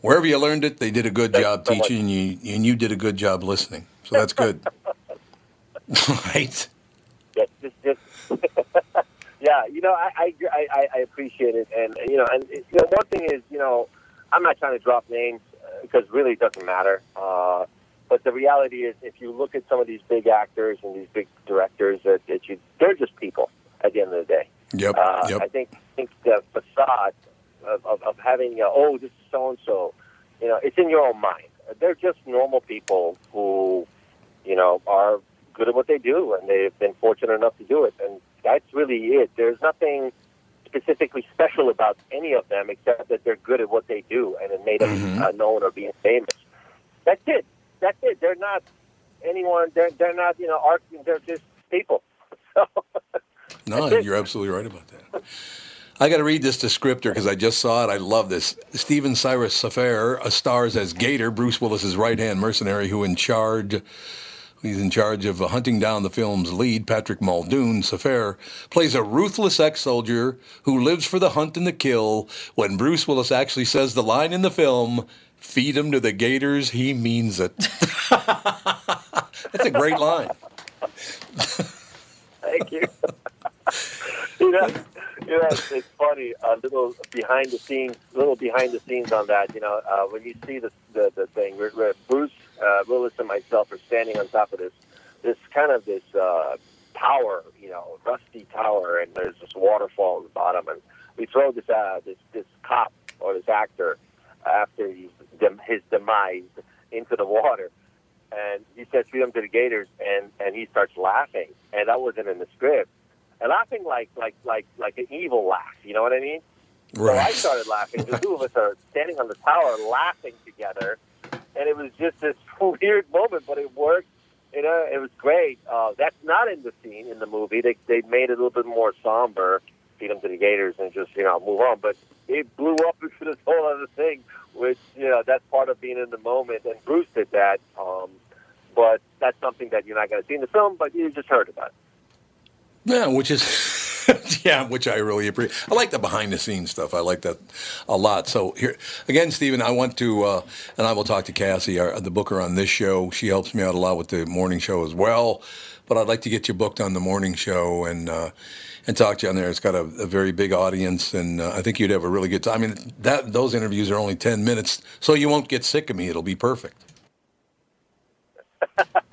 Wherever you learned it, they did a good job so teaching, and you and you did a good job listening. So that's good. *laughs* right? Yeah, just, just *laughs* yeah, you know, I, I, I, I appreciate it, and you know, and you know, one thing is, you know, I'm not trying to drop names because really it doesn't matter. Uh, but the reality is, if you look at some of these big actors and these big directors, that, that you, they're just people at the end of the day. Yep. Uh, yep. I think I think the facade of, of, of having uh, oh this is so and so, you know, it's in your own mind. They're just normal people who, you know, are good at what they do, and they've been fortunate enough to do it, and that's really it. There's nothing specifically special about any of them except that they're good at what they do, and it made them Mhm. uh, known or being famous. That's it. That's it. They're not anyone. They're they're not you know art. They're just people. *laughs* So. No, you're absolutely right about that. I got to read this descriptor because I just saw it. I love this. Stephen Cyrus Sepher stars as Gator, Bruce Willis's right-hand mercenary, who in charge. He's in charge of hunting down the film's lead, Patrick Muldoon. Sepher plays a ruthless ex-soldier who lives for the hunt and the kill. When Bruce Willis actually says the line in the film, "Feed him to the gators," he means it. That's a great line. *laughs* Thank you. you know, you know, it's, funny. A little behind the scenes, little behind the scenes on that. You know, uh, when you see the the, the thing, we're, we're, Bruce uh, Willis and myself are standing on top of this, this kind of this uh, tower, you know, rusty tower, and there's this waterfall at the bottom, and we throw this uh, this this cop or this actor after he's his demise into the water. And he says feed them to the gators and and he starts laughing. And that wasn't in the script. And laughing like like like like an evil laugh you know what i mean? Right. so i started laughing. The two of us are standing on the tower laughing together. And it was just this *laughs* weird moment but it worked. You know it was great. Uh that's not in the scene in the movie. They they made it a little bit more somber feed them to the gators and just you know move on but it blew up *laughs* into this whole other thing which you know that's part of being in the moment and bruce did that um but that's something that you're not going to see in the film, but you just heard about it. Yeah, which is *laughs* yeah, which I really appreciate. I like the behind the scenes stuff. I like that a lot. So here again, Stephen, I want to, uh, and I will talk to Cassie, our, the booker on this show. She helps me out a lot with the morning show as well. But I'd like to get you booked on the morning show and uh, and talk to you on there. It's got a, a very big audience, and uh, I think you'd have a really good time. I mean, that those interviews are only ten minutes, so you won't get sick of me. It'll be perfect. *laughs*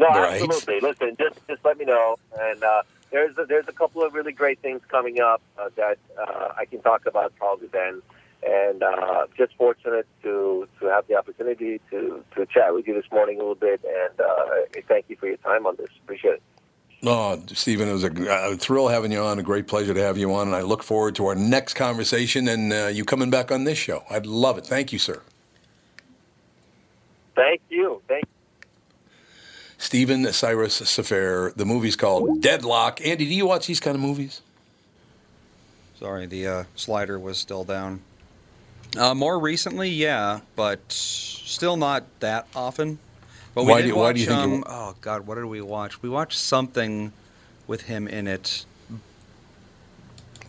No, Right. absolutely. Listen, just just let me know. And uh, there's a, there's a couple of really great things coming up uh, that uh, I can talk about probably then. And uh, just fortunate to to have the opportunity to to chat with you this morning a little bit. And uh, thank you for your time on this. Appreciate it. Oh, Stephen, it was a, a thrill having you on. A great pleasure to have you on, and I look forward to our next conversation and uh, you coming back on this show. I'd love it. Thank you, sir. Thank you. Thank. Stephen Cyrus Sepher. The movie's called Deadlock. Andy, do you watch these kind of movies? Sorry, the uh, slider was still down. Uh, more recently, yeah, but still not that often. But we Why did do- watch, why do you think you um, Oh God, what did we watch? We watched something with him in it.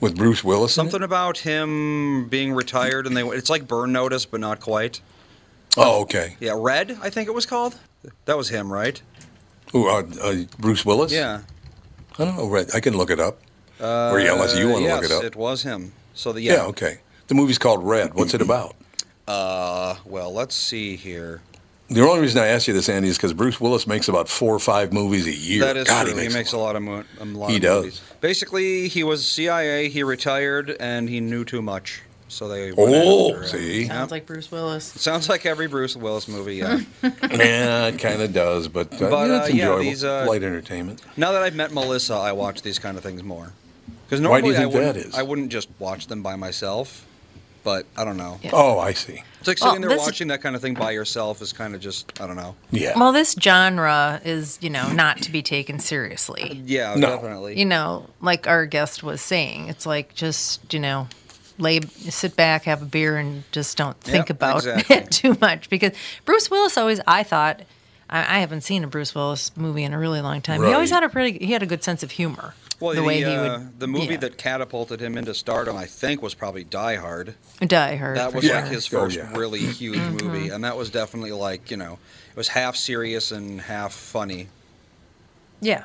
With Bruce Willis? in it? Something about him being retired, and they. It's like Burn Notice, but not quite. Oh, okay. Yeah, Red, I think it was called. That was him, right? Ooh, uh, uh, Bruce Willis? Yeah. I don't know. Red. I can look it up. Uh, Or, yeah, unless you wanna look it up. It was him. So the Yeah. yeah. okay. The movie's called Red. What's it about? Uh, well, let's see here. The only reason I asked you this, Andy, is because Bruce Willis makes about four or five movies a year. That is God, true. He makes, a lot of mo- a lot He of does. movies. Basically, he was CIA. He retired, and he knew too much. So they. Oh, after him. see? Yep. Sounds like Bruce Willis. Sounds like every Bruce Willis movie. Yeah. *laughs* yeah, it kind of does, but, uh, But, yeah, uh, it's yeah, enjoyable. these, uh, Light entertainment. now that I've met Melissa, I watch these kind of things more. Because Why do you think I wouldn't. that is? I wouldn't just watch them by myself. But I don't know. Oh, I see. It's like Well, sitting there watching that kind of thing by yourself is kind of just I don't know. Yeah. Well, this genre is, you know, not to be taken seriously. Yeah, No. definitely. You know, like our guest was saying, it's like just, you know, lay sit back, have a beer and just don't think Yep, about *laughs* exactly. it too much because Bruce Willis always I thought I, I haven't seen a Bruce Willis movie in a really long time. He always had a pretty he had a good sense of humor. Well, the the, way he uh, would the movie yeah. that catapulted him into stardom, I think, was probably Die Hard. Die Hard. That for was sure. like his Oh, first yeah. really *clears throat* huge Mm-hmm. movie, and that was definitely like you know, it was half serious and half funny, Yeah.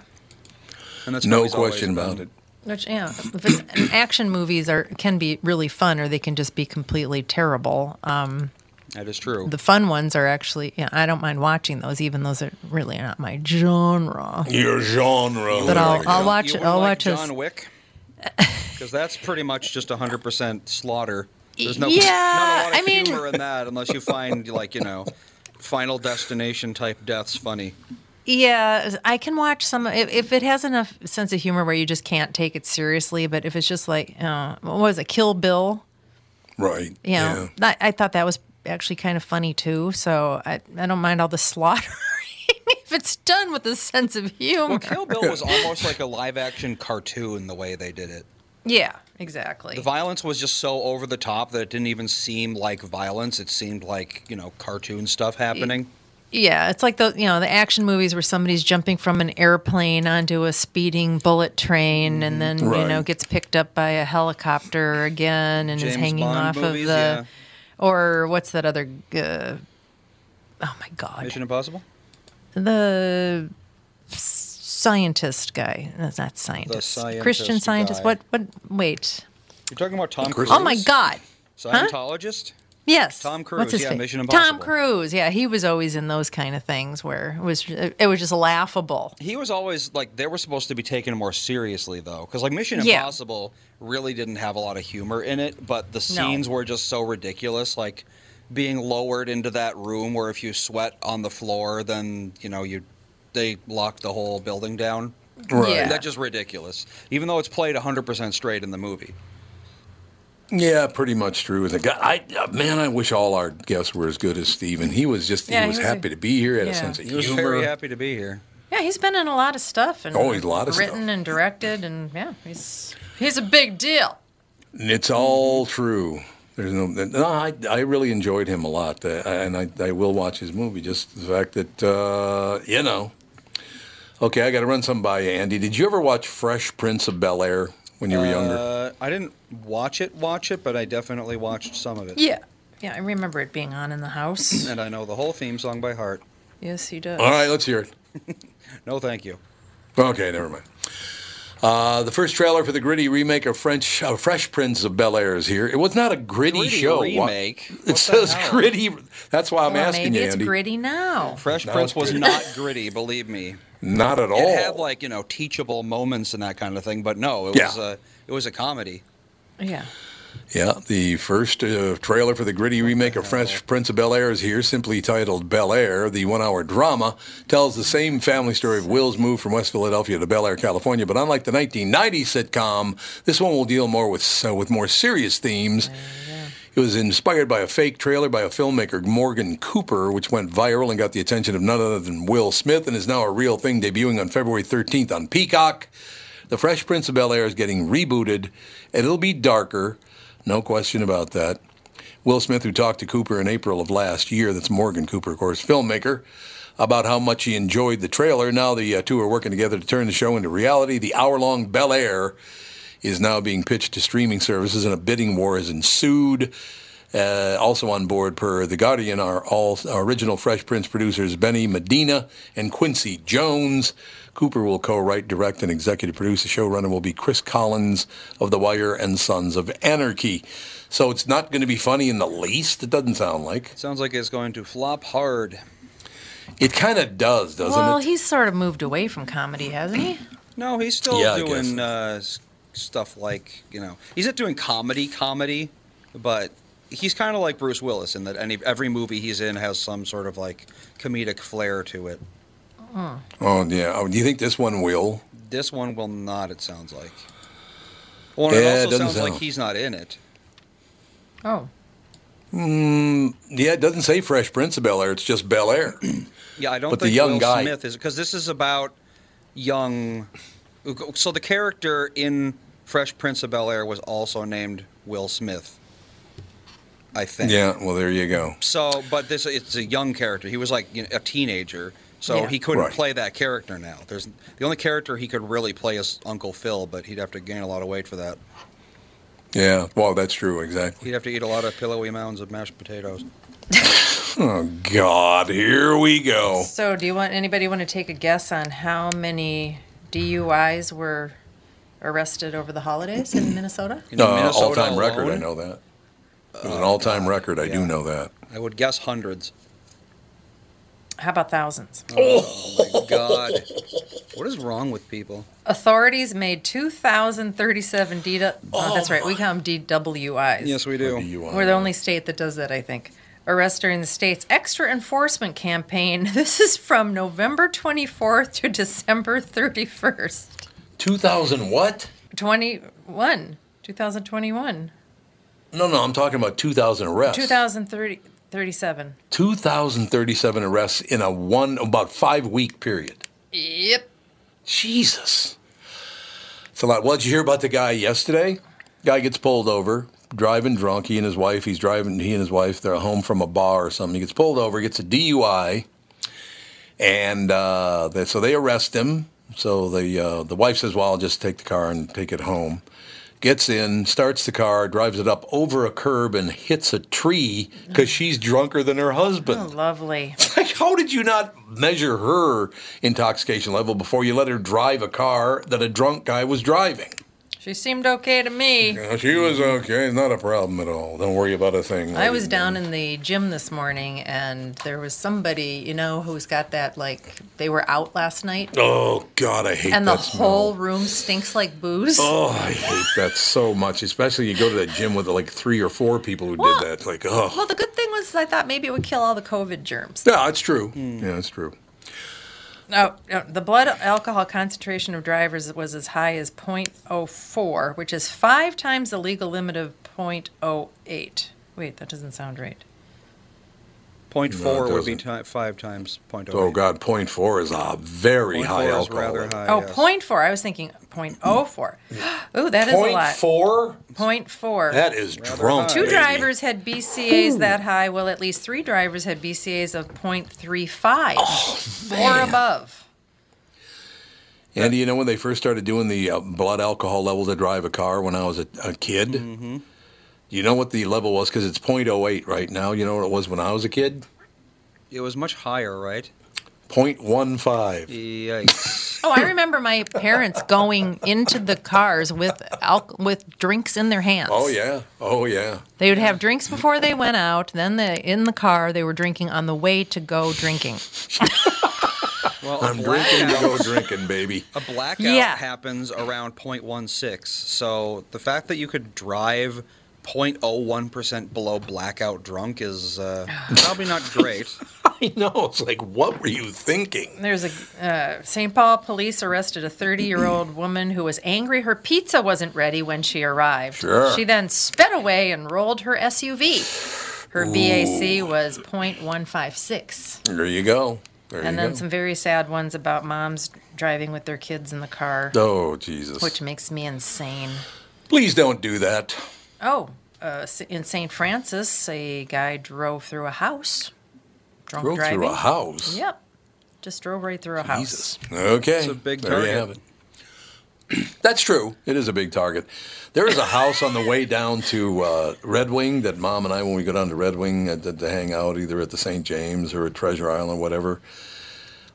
and that's No question about it. Which yeah, if it's, action movies are can be really fun, or they can just be completely terrible. Um, That is true. the fun ones are actually, yeah, I don't mind watching those, even those are really not my genre. Your genre. But I'll- Like, I'll watch it- I'll like watch his- John Wick, because that's pretty much just hundred percent slaughter. There's no, Yeah, not a lot of I mean- humor in that unless you find like you know, Final Destination type deaths funny. Yeah, I can watch some if, if it has enough sense of humor where you just can't take it seriously. But if it's just like, uh, what was it, Kill Bill? Right. You know, I, I thought that was actually kind of funny too. So I, I don't mind all the *laughs* slaughtering if it's done with a sense of humor. Well, Kill Bill was *laughs* almost like a live action cartoon the way they did it. yeah, exactly. The violence was just so over the top that it didn't even seem like violence. It seemed like, you know, cartoon stuff happening. Yeah, it's like the you know the action movies where somebody's jumping from an airplane onto a speeding bullet train and then you know gets picked up by a helicopter again and is hanging Bond off movies, of the yeah. or what's that other uh, oh my god Mission Impossible? the scientist guy that's not scientist, scientist Christian scientist guy. what what wait You're talking about Tom Cruise? oh my god Scientologist? Yes. Tom What's Cruise, his yeah, face? Mission Impossible. Tom Cruise. Yeah, he was always in those kind of things where it was it was just laughable. He was always like they were supposed to be taken more seriously though, because like Mission Yeah. Impossible really didn't have a lot of humor in it, but the No. scenes were just so ridiculous. Like being lowered into that room where if you sweat on the floor, then you know you they lock the whole building down. Right. Yeah. That's just ridiculous. Even though it's played 100% straight in the movie. Yeah, pretty much true. The guy, I, uh, man, I wish all our guests were as good as Stephen. He was just, Yeah, he he was was a- happy to be here, had yeah. a sense of humor. He was very happy to be here. Yeah, he's been in a lot of stuff and Oh, he's a lot of written stuff. and directed and yeah, he's he's a big deal. And it's all true. There's no, no I, I really enjoyed him a lot, uh, and I, I will watch his movie. Just the fact that, uh, you know, Okay, I got to run some by you, Andy. Did you ever watch Fresh Prince of Bel Air when you were younger? Uh, I didn't watch it, watch it, but I definitely watched some of it. Yeah. Yeah, I remember it being on in the house. *clears throat* And I know the whole theme song by heart. yes, he does. All right, let's hear it. *laughs* No, thank you. Okay, never mind. Uh, the first trailer for the gritty remake of French uh, Fresh Prince of Bel Air is here. It was not a gritty, Gritty show. Wha- remake? It What says hell? gritty. That's why I'm well, asking maybe you, it's Andy. gritty now. Fresh Now Prince was gritty. not gritty, believe me. Not at all. It had like you know teachable moments and that kind of thing, but no, it Yeah. was a it was a comedy. Yeah. Yeah, the first uh, trailer for the gritty remake of Fresh Prince of Bel Air is here, simply titled Bel Air. The one hour drama tells the same family story of Will's move from West Philadelphia to Bel Air, California. But unlike the 1990s sitcom, this one will deal more with, uh, with more serious themes. It was inspired by a fake trailer by a filmmaker, Morgan Cooper, which went viral and got the attention of none other than Will Smith and is now a real thing, debuting on February 13th on Peacock. The Fresh Prince of Bel Air is getting rebooted, and it'll be darker. No question about that. Will Smith, who talked to Cooper in April of last year, that's Morgan Cooper, of course, filmmaker, about how much he enjoyed the trailer. Now the uh, two are working together to turn the show into reality. The hour long Bel Air is now being pitched to streaming services, and a bidding war has ensued. Uh, also on board, per The Guardian, are all our original Fresh Prince producers Benny Medina and Quincy Jones. Cooper will co-write, direct, and executive produce. The showrunner will be Chris Collins of The Wire and Sons of Anarchy. So it's not going to be funny in the least. It doesn't sound like. Sounds like it's going to flop hard. It kind of does, doesn't well, it? Well, he's sort of moved away from comedy, hasn't he? No, he's still Yeah, I doing uh, s- stuff like you know he's not doing comedy comedy, but he's kind of like Bruce Willis in that any every movie he's in has some sort of like comedic flair to it. Oh yeah. Oh, do you think this one will? This one will not. It sounds like. Well, Yeah, it it also doesn't sounds like he's not in it. Oh. Mm, yeah, it doesn't say Fresh Prince of Bel Air. It's just Bel Air. *clears throat* Yeah, I don't But the think young Will guy- Smith is because this is about young. So the character in Fresh Prince of Bel Air was also named Will Smith. I think. yeah. Well, there you go. So, but this it's a young character. He was like you know, a teenager, so Yeah. he couldn't Right. play that character now. There's the only character he could really play is Uncle Phil, but he'd have to gain a lot of weight for that. Yeah. Well, that's true. Exactly. He'd have to eat a lot of pillowy mounds of mashed potatoes. *laughs* Oh God, here we go. So, do you want anybody want to take a guess on how many DUIs were arrested over the holidays in Minnesota? In Uh, Minnesota all-time record. I know that. It was an all-time record. I do know that. I would guess hundreds. How about thousands? Oh my God! What is wrong with people? Authorities made 2,037 D. Oh, that's right. We call them DWIs. Yes, we do. DUI. We're the only state that does that, I think. Arrest during the state's extra enforcement campaign. *laughs* This is from November 24th to December 31st. 2000 what? 21. 2021. No, no, I'm talking about 2000 arrests. 2030. 37. 2,037 arrests in a one about five week period. Yep. Jesus. It's a lot. Well, did you hear about the guy yesterday? Guy gets pulled over, driving drunk. He and his wife, he's driving, he and his wife, they're home from a bar or something. He gets pulled over, gets a DUI, and uh, they, so they arrest him. So the, uh, the wife says, Well, I'll just take the car and take it home. Gets in, starts the car, drives it up over a curb, and hits a tree because she's drunker than her husband. Oh, lovely. *laughs* Like, how did you not measure her intoxication level before you let her drive a car that a drunk guy was driving? She seemed okay to me. Yeah, she was okay. Not a problem at all. Don't worry about a thing. I was down in the gym this morning and there was somebody, you know, who's got that like they were out last night Oh God, I hate and the smell. whole room stinks like booze. Oh, I hate that so much. Especially you go to that gym with like three or four people who Well- did that. Like, oh, Well, the good thing was I thought maybe it would kill all the COVID germs. yeah, it's true. Hmm. Yeah, it's true. No, no, the blood alcohol concentration of drivers was as high as 0.04, which is five times the legal limit of 0.08. Wait, that doesn't sound right. Point No, it four would be doesn't. ti five times point oh, oh God, point four is a very Point high four is alcohol. rather level. high. Oh, yes. 0.4. I was thinking 0.04. *gasps* Ooh, that is a lot. four? 0.4. That is Rather drunk. high. Two baby. drivers had BCAs that high. Well, at least three drivers had BCAs of 0.35 or above. Andy, you know when they first started doing the uh, blood alcohol level to drive a car when I was a, a kid? Mm-hmm. You know what the level was? Because it's .08 right now. You know what it was when I was a kid? It was much higher, right? .15. Yikes. Oh, I remember my parents going into the cars with al- with drinks in their hands. Oh, yeah. Oh, yeah. They would have drinks before they went out. Then they, in the car, they were drinking on the way to go drinking. *laughs* Well, I'm drinking to go drinking, baby. a blackout Yeah. happens around 0.16. So the fact that you could drive 0.01% below blackout drunk is uh, *sighs* probably not great. *laughs* I know. It's like, what were you thinking? There's a uh, St. Paul police arrested a 30 year old *clears throat* woman who was angry her pizza wasn't ready when she arrived. Sure. She then sped away and rolled her SUV. Her BAC was .156. There you go. There And you then go. some very sad ones about moms driving with their kids in the car, Oh, Jesus. which makes me insane. Please don't do that. Oh, uh, in St. Francis, a guy drove through a house. Drunk Drove driving. through a house. Yep. Just drove right through a house. Jesus. Okay. It's a big there you have it. *clears throat* That's true. It is a big target. There is a house on the way down to uh, Red Wing that Mom and I, when we go down to Red Wing uh, to, to hang out, either at the St. James or at Treasure Island, whatever.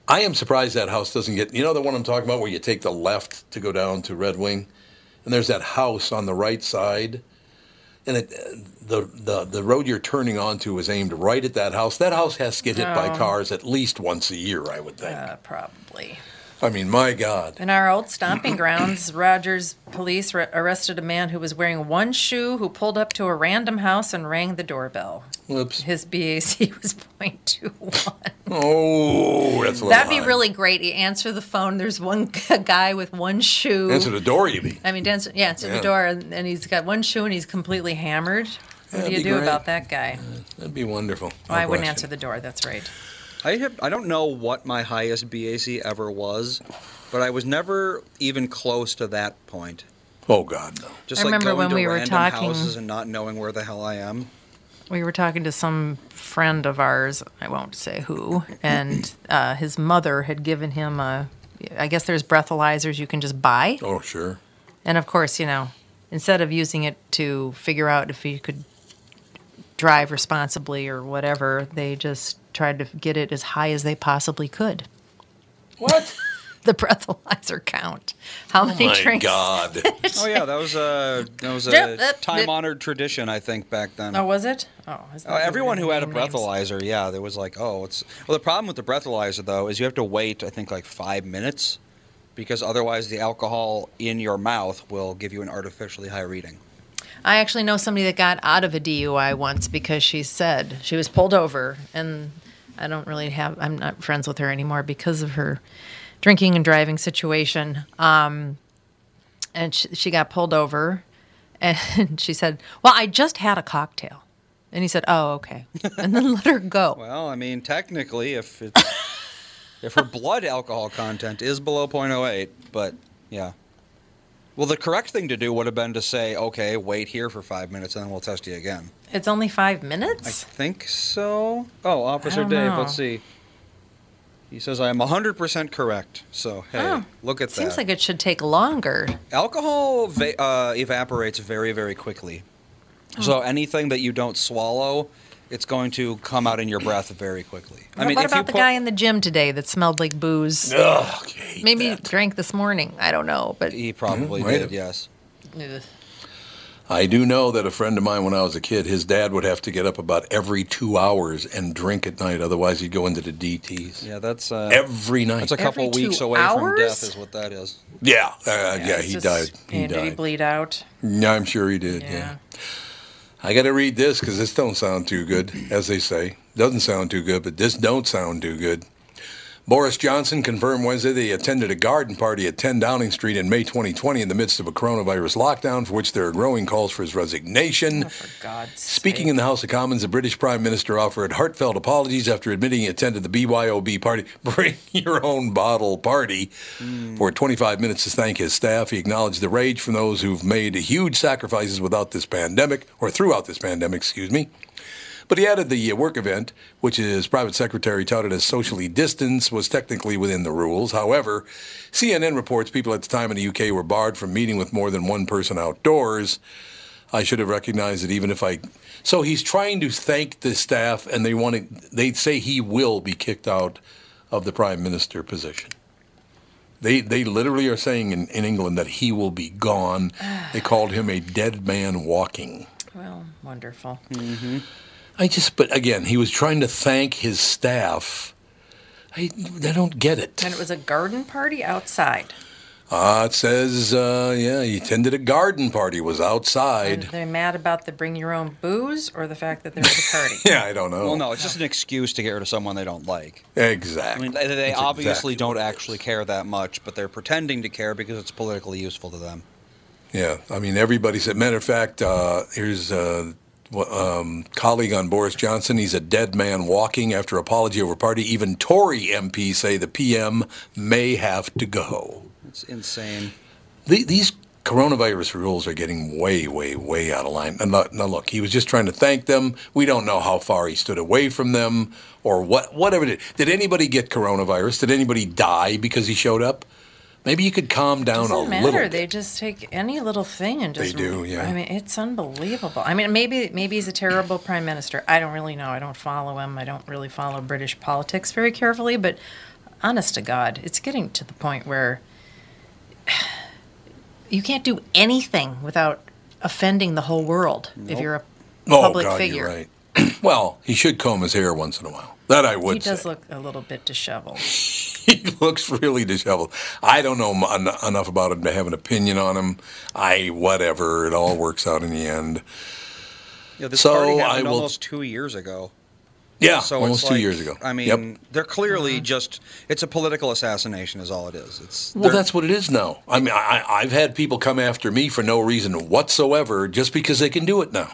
I am surprised that house doesn't get. You know the one I'm talking about, where you take the left to go down to Red Wing, and there's that house on the right side, and it, the the the road you're turning onto is aimed right at that house. That house has to get hit by Oh. cars at least once a year, I would think. Uh, probably. I mean, my God. In our old stomping grounds, *clears throat* Rogers police re- arrested a man who was wearing one shoe who pulled up to a random house and rang the doorbell. Whoops. His BAC *laughs* was .21. Oh, that's a That'd be high. really great. You answer the phone. There's one *laughs* guy with one shoe. Answer the door, you mean? I mean, answer, yeah, answer Yeah. the door, and, and he's got one shoe and he's completely hammered. What That'd do you do great. about that guy? That'd be wonderful. Oh, I No wouldn't answer the door. That's right. I have I don't know what my highest BAC ever was, but I was never even close to that point. Oh God, no. Just I like remember going when to we were random talking- houses and not knowing where the hell I am. We were talking to some friend of ours, I won't say who, and uh, his mother had given him a. I guess there's breathalyzers you can just buy. Oh, sure. And of course, you know, instead of using it to figure out if you could drive responsibly or whatever, they just tried to get it as high as they possibly could. What? *laughs* The breathalyzer count. How many Oh my drinks? God. *laughs* Oh yeah, that was a that was a time honored tradition I think back then. Oh, was it? Oh, is Uh, everyone who had a name names? breathalyzer, yeah, there was like, oh, it's well. The problem with the breathalyzer though is you have to wait, I think, like five minutes, because otherwise the alcohol in your mouth will give you an artificially high reading. I actually know somebody that got out of a DUI once because she said she was pulled over, and I don't really have. I'm not friends with her anymore because of her drinking and driving situation. Um, and she, she got pulled over, and *laughs* she said, "Well, I just had a cocktail," and he said, "Oh, okay," and then let her go. *laughs* Well, I mean, technically, if if her blood alcohol content is below 0.08, but yeah. Well, the correct thing to do would have been to say, okay, wait here for five minutes, and then we'll test you again. It's only five minutes? I think so. Oh, Officer Dave, know. let's see. He says I am 100% correct. So, hey, Oh, look at Seems that. Seems like it should take longer. Alcohol va- uh, evaporates very, very quickly. Hmm. So anything that you don't swallow, it's going to come out in your breath very quickly. I mean, what if you about the put, guy in the gym today that smelled like booze? Ugh, I hate Maybe that. drank this morning. I don't know, but he probably Mhm, did, have. yes. Ugh. I do know that a friend of mine, when I was a kid, his dad would have to get up about every two hours and drink at night. Otherwise, he'd go into the DTs. Yeah, that's uh, Every night. that's a couple Every weeks two away from death, is what that is. yeah, uh, yeah, It's he just- died. He yeah, Did he bleed out? Yeah, I'm sure he did. Yeah. Yeah. I got to read this because this don't sound too good, as they say. Doesn't sound too good, but this don't sound too good. Boris Johnson confirmed Wednesday that he attended a garden party at 10 Downing Street in May 2020 in the midst of a coronavirus lockdown, for which there are growing calls for his resignation. Oh, Speaking sake. in the House of Commons, the British Prime Minister offered heartfelt apologies after admitting he attended the BYOB party, *laughs* bring your own bottle party, for 25 minutes to thank his staff. He acknowledged the rage from those who've made huge sacrifices without this pandemic, or throughout this pandemic, excuse me. But he added the uh, work event, which his private secretary touted as socially distanced, was technically within the rules. However, CNN reports people at the time in the UK were barred from meeting with more than one person outdoors. I should have recognized it even if I. So he's trying to thank the staff, and they want to. They say he will be kicked out of the prime minister position. They they literally are saying in, in England that he will be gone. they called him a dead man walking. Well, wonderful. I just, but again, he was trying to thank his staff. I, I don't get it. And it was a garden party outside. Uh, it says, uh, yeah, he attended a garden party, was And outside. they're mad about the bring your own booze or the fact that there was a party. *laughs* Yeah, I don't know. Well, no, it's just an excuse to get rid of someone they don't like. Exactly. I Exactly. mean, they, they That's obviously exactly don't actually care that much, but they're pretending to care because it's politically useful to them. Yeah, I mean, everybody said. Matter of fact, uh, here's a um, colleague on Boris Johnson. He's a dead man walking after apology over party. Even Tory MPs say the PM may have to go. It's insane. The, these coronavirus rules are getting way, way, way out of line. And look, now, look, he was just trying to thank them. We don't know how far he stood away from them or what, whatever. Did, did anybody get coronavirus? Did anybody die because he showed up? Maybe you could calm down a little. Doesn't matter. little. bit. They just take any little thing and just. They do, yeah. I mean, it's unbelievable. I mean, maybe maybe he's a terrible prime minister. I don't really know. I don't follow him. I don't really follow British politics very carefully. But honest to God, it's getting to the point where *sighs* you can't do anything without offending the whole world if you're a Oh, public God, figure. you're right. *clears throat* well, he should comb his hair once in a while. That I would He does say. look a little bit disheveled. *laughs* he looks really disheveled. I don't know m- en- enough about him to have an opinion on him. I whatever. It all works out in the end. Yeah, this So, party I happened will- almost two years ago. Yeah, So almost it's two like- years ago. I mean, Yep. they're clearly uh-huh. just, it's a political assassination, is all it is. It's Well, that's what it is now. I mean, I, I- I've had people come after me for no reason whatsoever, just because they can do it now,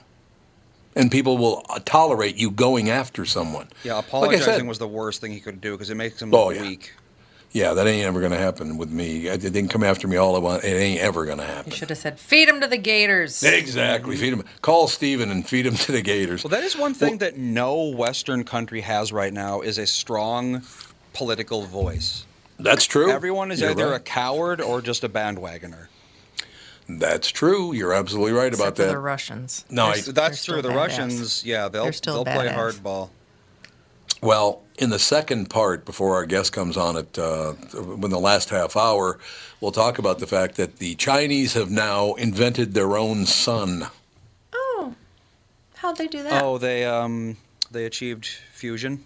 and people will uh, tolerate you going after someone. Yeah, Like apologizing said- was the worst thing he could do because it makes him Oh, look yeah. weak. Yeah, that ain't ever going to happen with me. It didn't come after me all I want. It ain't ever going to happen. You should have said, "Feed him to the Gators." Exactly. Feed him. Call Stephen and feed him to the Gators. Well, that is one thing that no Western country has right now is a strong political voice. That's true. Everyone is You're either a coward or just a bandwagoner. That's true. You're absolutely right about Except for that. the Russians. No, They're I- s- That's true. The badass. Russians, yeah, they'll They're still they'll play badass. hardball. Well, in the second part, before our guest comes on at uh, in the last half hour, we'll talk about the fact that the Chinese have now invented their own sun. Oh, how'd they do that? Oh, they um they achieved fusion.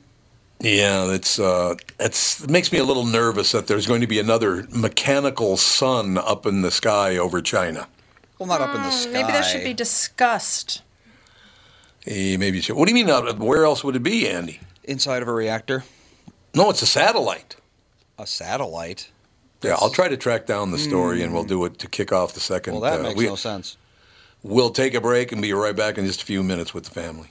Yeah, that's uh, that's it makes me a little nervous that there's going to be another mechanical sun up in the sky over China. Well, not up in the sky. Hmm, Maybe that should be discussed. Eh, maybe it should. What do you mean? uh, Where else would it be, Andy? inside of a reactor. No, it's a satellite. A satellite. Yeah, I'll try to track down the story, and we'll do it to kick off the second. Well, that uh, makes we, no sense. We'll take a break and be right back in just a few minutes with the family.